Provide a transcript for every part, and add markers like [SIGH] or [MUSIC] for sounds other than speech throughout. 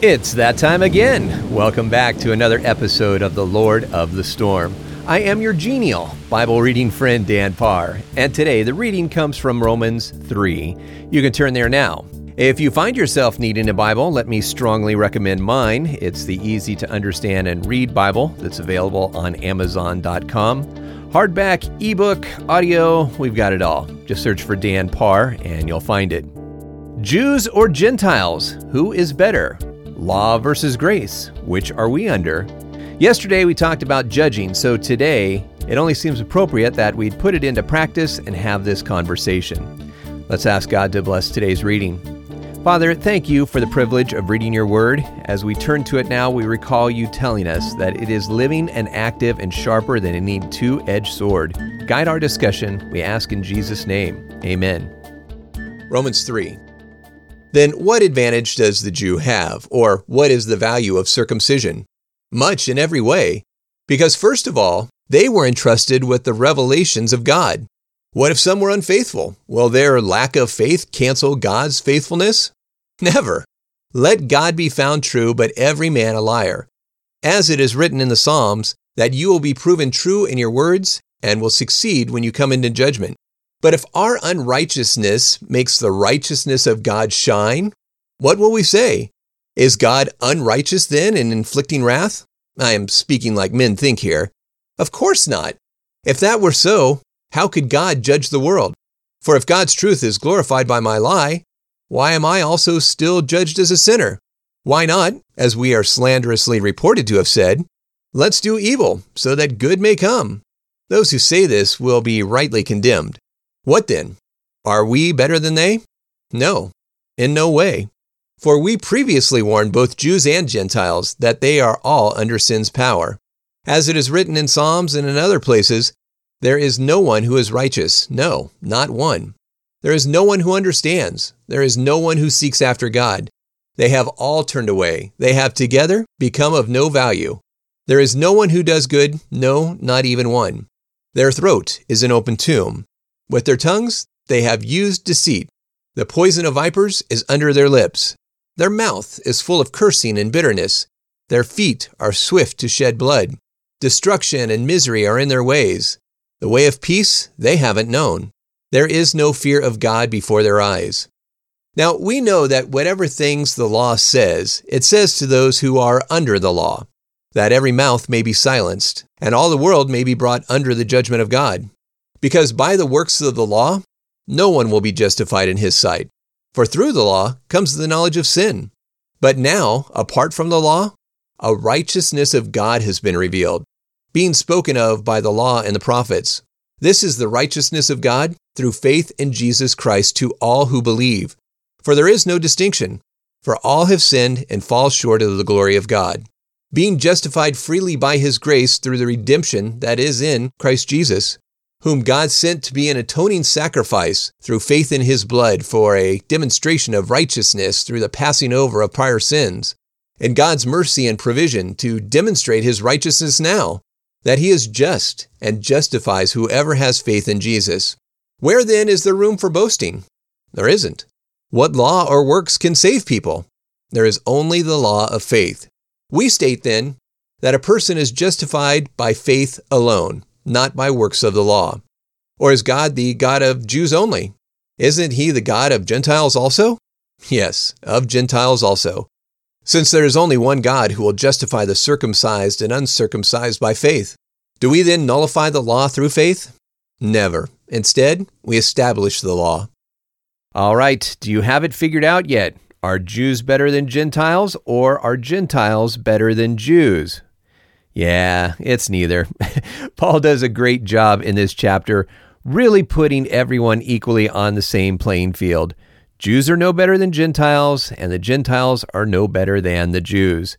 It's that time again. Welcome back to another episode of The Lord of the Storm. I am your genial Bible reading friend, Dan Parr, and today the reading comes from Romans 3. You can turn there now. If you find yourself needing a Bible, let me strongly recommend mine. It's the easy to understand and read Bible that's available on Amazon.com. Hardback, ebook, audio, we've got it all. Just search for Dan Parr and you'll find it. Jews or Gentiles? Who is better? Law versus grace. Which are we under? Yesterday we talked about judging, so today it only seems appropriate that we'd put it into practice and have this conversation. Let's ask God to bless today's reading. Father, thank you for the privilege of reading your word. As we turn to it now, we recall you telling us that it is living and active and sharper than any two edged sword. Guide our discussion, we ask in Jesus' name. Amen. Romans 3. Then what advantage does the Jew have, or what is the value of circumcision? Much in every way. Because, first of all, they were entrusted with the revelations of God. What if some were unfaithful? Will their lack of faith cancel God's faithfulness? Never. Let God be found true, but every man a liar. As it is written in the Psalms, that you will be proven true in your words and will succeed when you come into judgment. But if our unrighteousness makes the righteousness of God shine, what will we say? Is God unrighteous then in inflicting wrath? I am speaking like men think here. Of course not. If that were so, how could God judge the world? For if God's truth is glorified by my lie, why am I also still judged as a sinner? Why not, as we are slanderously reported to have said, let's do evil so that good may come? Those who say this will be rightly condemned. What then? Are we better than they? No, in no way. For we previously warned both Jews and Gentiles that they are all under sin's power. As it is written in Psalms and in other places, there is no one who is righteous, no, not one. There is no one who understands, there is no one who seeks after God. They have all turned away, they have together become of no value. There is no one who does good, no, not even one. Their throat is an open tomb. With their tongues, they have used deceit. The poison of vipers is under their lips. Their mouth is full of cursing and bitterness. Their feet are swift to shed blood. Destruction and misery are in their ways. The way of peace they haven't known. There is no fear of God before their eyes. Now, we know that whatever things the law says, it says to those who are under the law, that every mouth may be silenced, and all the world may be brought under the judgment of God. Because by the works of the law, no one will be justified in his sight. For through the law comes the knowledge of sin. But now, apart from the law, a righteousness of God has been revealed, being spoken of by the law and the prophets. This is the righteousness of God through faith in Jesus Christ to all who believe. For there is no distinction, for all have sinned and fall short of the glory of God, being justified freely by his grace through the redemption that is in Christ Jesus whom God sent to be an atoning sacrifice through faith in his blood for a demonstration of righteousness through the passing over of prior sins, and God's mercy and provision to demonstrate his righteousness now, that he is just and justifies whoever has faith in Jesus. Where then is there room for boasting? There isn't. What law or works can save people? There is only the law of faith. We state then that a person is justified by faith alone not by works of the law? Or is God the God of Jews only? Isn't he the God of Gentiles also? Yes, of Gentiles also. Since there is only one God who will justify the circumcised and uncircumcised by faith, do we then nullify the law through faith? Never. Instead, we establish the law. All right, do you have it figured out yet? Are Jews better than Gentiles, or are Gentiles better than Jews? Yeah, it's neither. [LAUGHS] Paul does a great job in this chapter, really putting everyone equally on the same playing field. Jews are no better than Gentiles, and the Gentiles are no better than the Jews.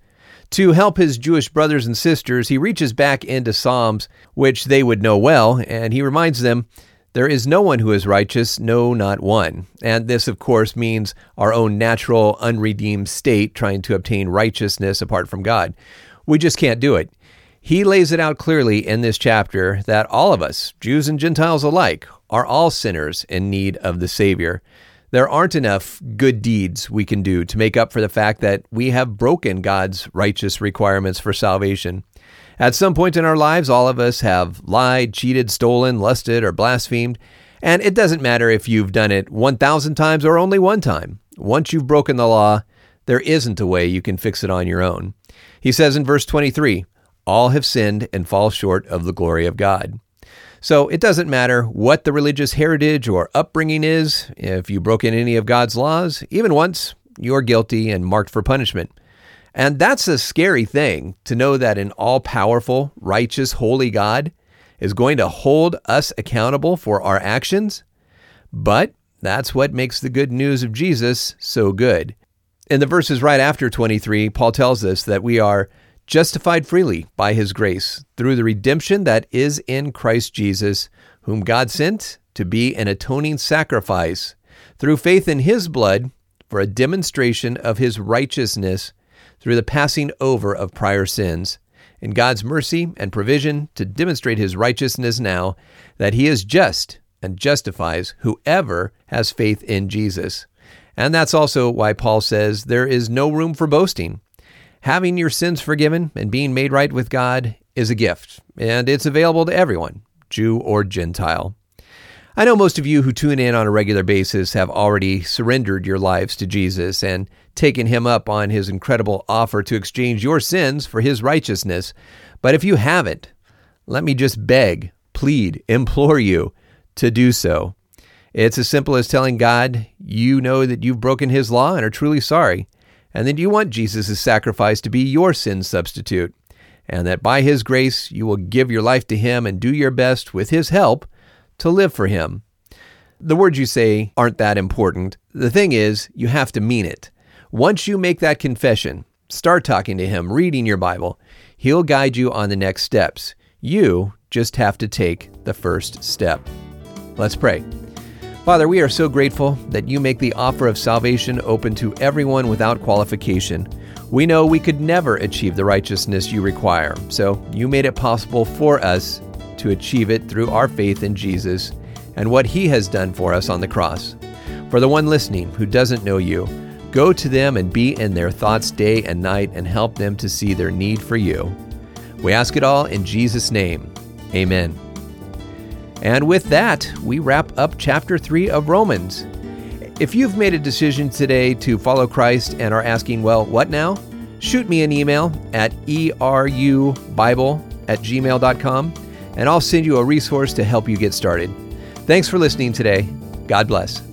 To help his Jewish brothers and sisters, he reaches back into Psalms, which they would know well, and he reminds them, There is no one who is righteous, no, not one. And this, of course, means our own natural, unredeemed state trying to obtain righteousness apart from God. We just can't do it. He lays it out clearly in this chapter that all of us, Jews and Gentiles alike, are all sinners in need of the Savior. There aren't enough good deeds we can do to make up for the fact that we have broken God's righteous requirements for salvation. At some point in our lives, all of us have lied, cheated, stolen, lusted, or blasphemed. And it doesn't matter if you've done it 1,000 times or only one time. Once you've broken the law, there isn't a way you can fix it on your own. He says in verse 23 All have sinned and fall short of the glory of God. So it doesn't matter what the religious heritage or upbringing is, if you broke any of God's laws, even once, you're guilty and marked for punishment. And that's a scary thing to know that an all powerful, righteous, holy God is going to hold us accountable for our actions. But that's what makes the good news of Jesus so good. In the verses right after 23, Paul tells us that we are justified freely by his grace through the redemption that is in Christ Jesus, whom God sent to be an atoning sacrifice through faith in his blood for a demonstration of his righteousness through the passing over of prior sins. In God's mercy and provision to demonstrate his righteousness now, that he is just and justifies whoever has faith in Jesus. And that's also why Paul says there is no room for boasting. Having your sins forgiven and being made right with God is a gift, and it's available to everyone, Jew or Gentile. I know most of you who tune in on a regular basis have already surrendered your lives to Jesus and taken him up on his incredible offer to exchange your sins for his righteousness. But if you haven't, let me just beg, plead, implore you to do so. It's as simple as telling God you know that you've broken his law and are truly sorry and that you want Jesus' sacrifice to be your sin substitute, and that by His grace you will give your life to Him and do your best with His help to live for Him. The words you say aren't that important. The thing is, you have to mean it. Once you make that confession, start talking to Him, reading your Bible, He'll guide you on the next steps. You just have to take the first step. Let's pray. Father, we are so grateful that you make the offer of salvation open to everyone without qualification. We know we could never achieve the righteousness you require, so you made it possible for us to achieve it through our faith in Jesus and what he has done for us on the cross. For the one listening who doesn't know you, go to them and be in their thoughts day and night and help them to see their need for you. We ask it all in Jesus' name. Amen. And with that, we wrap up chapter 3 of Romans. If you've made a decision today to follow Christ and are asking, well, what now? Shoot me an email at eurbible at gmail.com and I'll send you a resource to help you get started. Thanks for listening today. God bless.